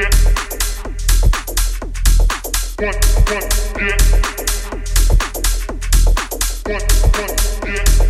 yeah. What, what, yeah. Yeah.